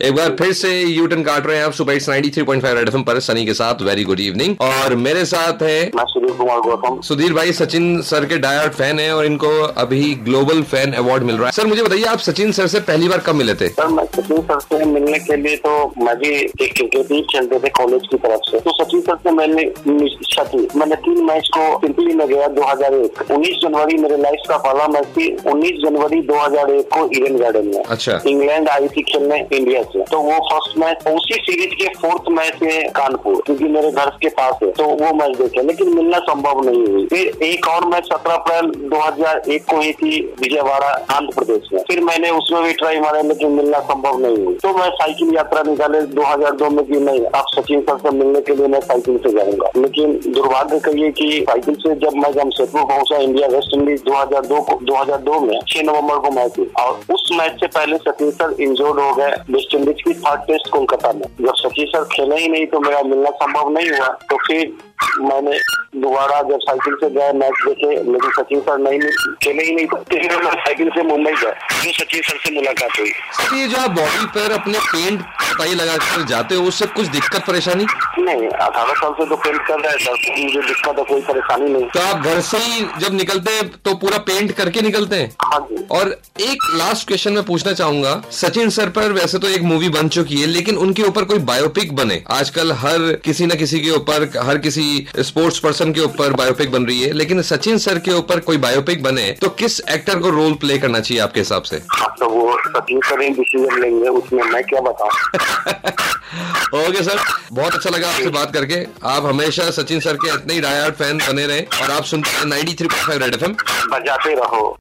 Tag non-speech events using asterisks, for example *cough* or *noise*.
एक बार फिर से यू टर्न काट रहे हैं आप सुपर इट्स 93.5 रेड एफएम पर। सनी के साथ वेरी गुड इवनिंग और मेरे साथ है मैं सुधीर कुमार गौतम। सुधीर भाई सचिन सर के डायर्ड फ़ैन है और इनको अभी ग्लोबल फ़ैन अवार्ड मिल रहा है। सर मुझे बताइए आप सचिन सर से पहली बार कब मिले थे? सर मैं सचिन सर से मिलने के लिए तो मैं भी एक क्रिकेट ही खेलते थे कॉलेज की तरफ़ से। तो सचिन सर से मैंने इच्छा मैंने तीन मैच को सिंपली में गया दो हज़ार एक। उन्नीस जनवरी मेरे लाइफ का पहला मैच थी। उन्नीस जनवरी दो हज़ार एक को ईडन गार्डन में। अच्छा। इंग्लैंड आई थी खेलने इंडिया से तो वो फ़र्स्ट मैच उसी सीरीज़ के फोर्थ मैच में कानपुर, क्योंकि मेरे घर के पास है तो वो मैच देखे, लेकिन मिलना संभव नहीं हुई। फिर एक और मैच सत्रह अप्रैल 2001 को ही थी विजयवाड़ा, आंध्र प्रदेश में। फिर मैंने उसमें भी ट्राई मारा, लेकिन मिलना संभव नहीं हुई। तो मैं साइकिल यात्रा निकाले 2002 में की नहीं आप सचिन सर से मिलने के लिए मैं साइकिल से जाऊँगा। लेकिन दुर्भाग्य कहिए कि साइकिल से जब मैं जमशेदपुर पहुँचा इंडिया वेस्ट इंडीज 2002 को 2002 में 6 नवंबर को मैच हुई। और उस मैच से पहले सचिन सर इंजोर्ड हो गए वेस्ट इंडीज की थर्ड टेस्ट कोलकाता में। जब सचिन सर खेले ही नहीं तो मेरा मिलना संभव नहीं हुआ तो फिर मैंने दोबारा जब साइकिल से गए मैच देखे लेकिन सचिन सर नहीं खेले ही नहीं तो मैं साइकिल से मुंबई गए फिर सचिन सर से मुलाकात हुई। सर ये जो आप बॉडी पर अपने पेंट कटाई लगा कर जाते हो उससे कुछ दिक्कत परेशानी? नहीं अठारह साल से तो पेंट कर रहे हैं सर मुझे दिक्कत है कोई परेशानी नहीं। तो आप घर से ही जब निकलते हैं तो पूरा पेंट करके निकलते हैं? हाँ जी। और एक लास्ट क्वेश्चन मैं पूछना चाहूँगा सचिन सर पर वैसे तो एक मूवी बन चुकी है लेकिन उनके ऊपर कोई बायोपिक बने? आजकल हर किसी न किसी के ऊपर हर किसी स्पोर्ट्स पर्सन के ऊपर बायोपिक बन रही है लेकिन सचिन सर के ऊपर कोई बायोपिक बने तो किस एक्टर को रोल प्ले करना चाहिए आपके हिसाब से? हाँ तो वो सचिन सर ही डिसीज़न लेंगे उसमें मैं क्या बताऊँ? *laughs* ओके सर बहुत अच्छा लगा आपसे बात करके। आप हमेशा सचिन सर के इतने ही डायर्ड फ़ैन बने रहे और आप सुनते हैं 93.5 रेड एफ़ एम बजाते रहो।